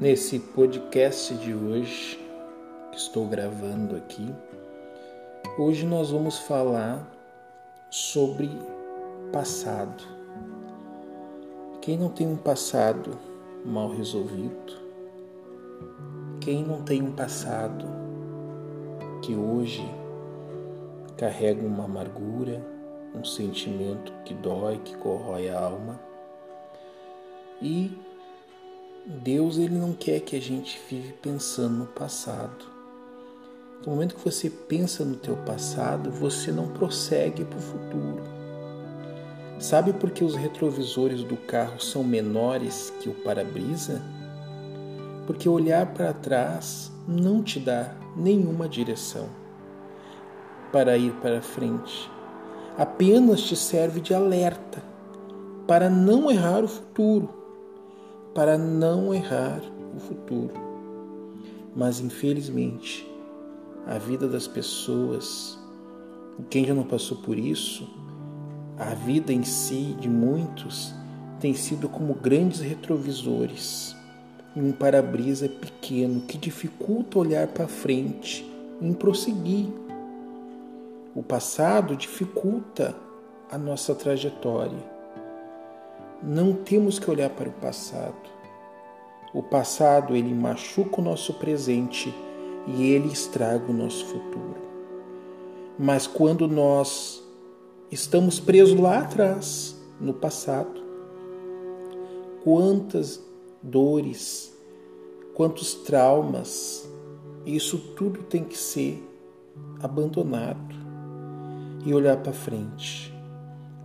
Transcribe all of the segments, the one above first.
Nesse podcast de hoje, que estou gravando aqui, hoje nós vamos falar sobre passado. Quem não tem um passado mal resolvido, quem não tem um passado que hoje carrega uma amargura, um sentimento que dói, que corrói a alma, e Deus ele não quer que a gente vive pensando no passado. No momento que você pensa no teu passado, você não prossegue para o futuro. Sabe por que os retrovisores do carro são menores que o para-brisa? Porque olhar para trás não te dá nenhuma direção para ir para frente. Apenas te serve de alerta para não errar o futuro para não errar o futuro. Mas infelizmente, a vida das pessoas, quem já não passou por isso, a vida em si de muitos tem sido como grandes retrovisores e um para-brisa pequeno que dificulta olhar para frente em prosseguir. O passado dificulta a nossa trajetória não temos que olhar para o passado. O passado ele machuca o nosso presente e ele estraga o nosso futuro. Mas quando nós estamos presos lá atrás, no passado, quantas dores, quantos traumas, isso tudo tem que ser abandonado e olhar para frente.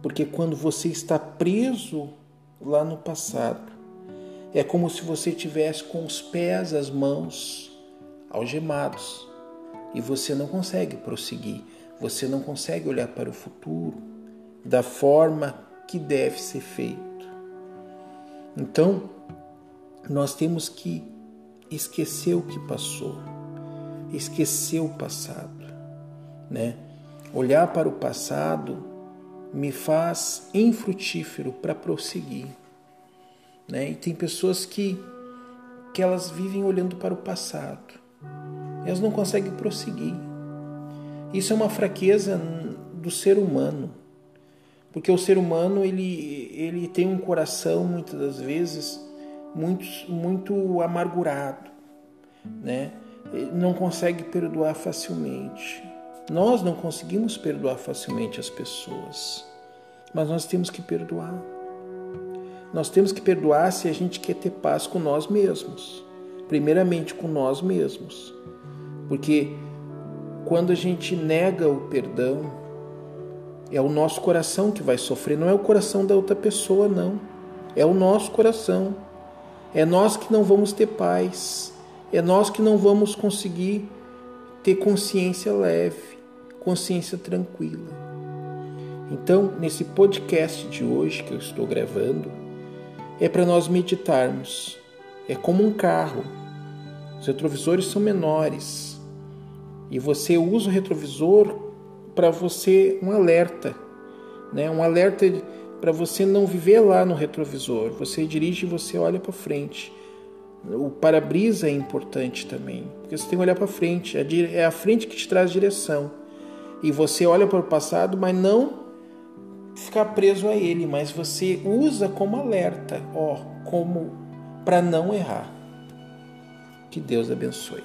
Porque quando você está preso lá no passado. É como se você tivesse com os pés, as mãos algemados e você não consegue prosseguir, você não consegue olhar para o futuro da forma que deve ser feito. Então, nós temos que esquecer o que passou, esquecer o passado, né? Olhar para o passado me faz infrutífero para prosseguir. Né? E tem pessoas que, que elas vivem olhando para o passado. Elas não conseguem prosseguir. Isso é uma fraqueza do ser humano. Porque o ser humano ele, ele tem um coração muitas das vezes muito, muito amargurado, né? Não consegue perdoar facilmente. Nós não conseguimos perdoar facilmente as pessoas, mas nós temos que perdoar. Nós temos que perdoar se a gente quer ter paz com nós mesmos, primeiramente com nós mesmos, porque quando a gente nega o perdão, é o nosso coração que vai sofrer, não é o coração da outra pessoa, não. É o nosso coração. É nós que não vamos ter paz. É nós que não vamos conseguir ter consciência leve consciência tranquila. Então, nesse podcast de hoje que eu estou gravando, é para nós meditarmos. É como um carro. Os retrovisores são menores. E você usa o retrovisor para você um alerta, né? Um alerta para você não viver lá no retrovisor. Você dirige e você olha para frente. O para-brisa é importante também, porque você tem que olhar para frente. É a frente que te traz direção e você olha para o passado, mas não ficar preso a ele, mas você usa como alerta, ó, como para não errar. Que Deus abençoe.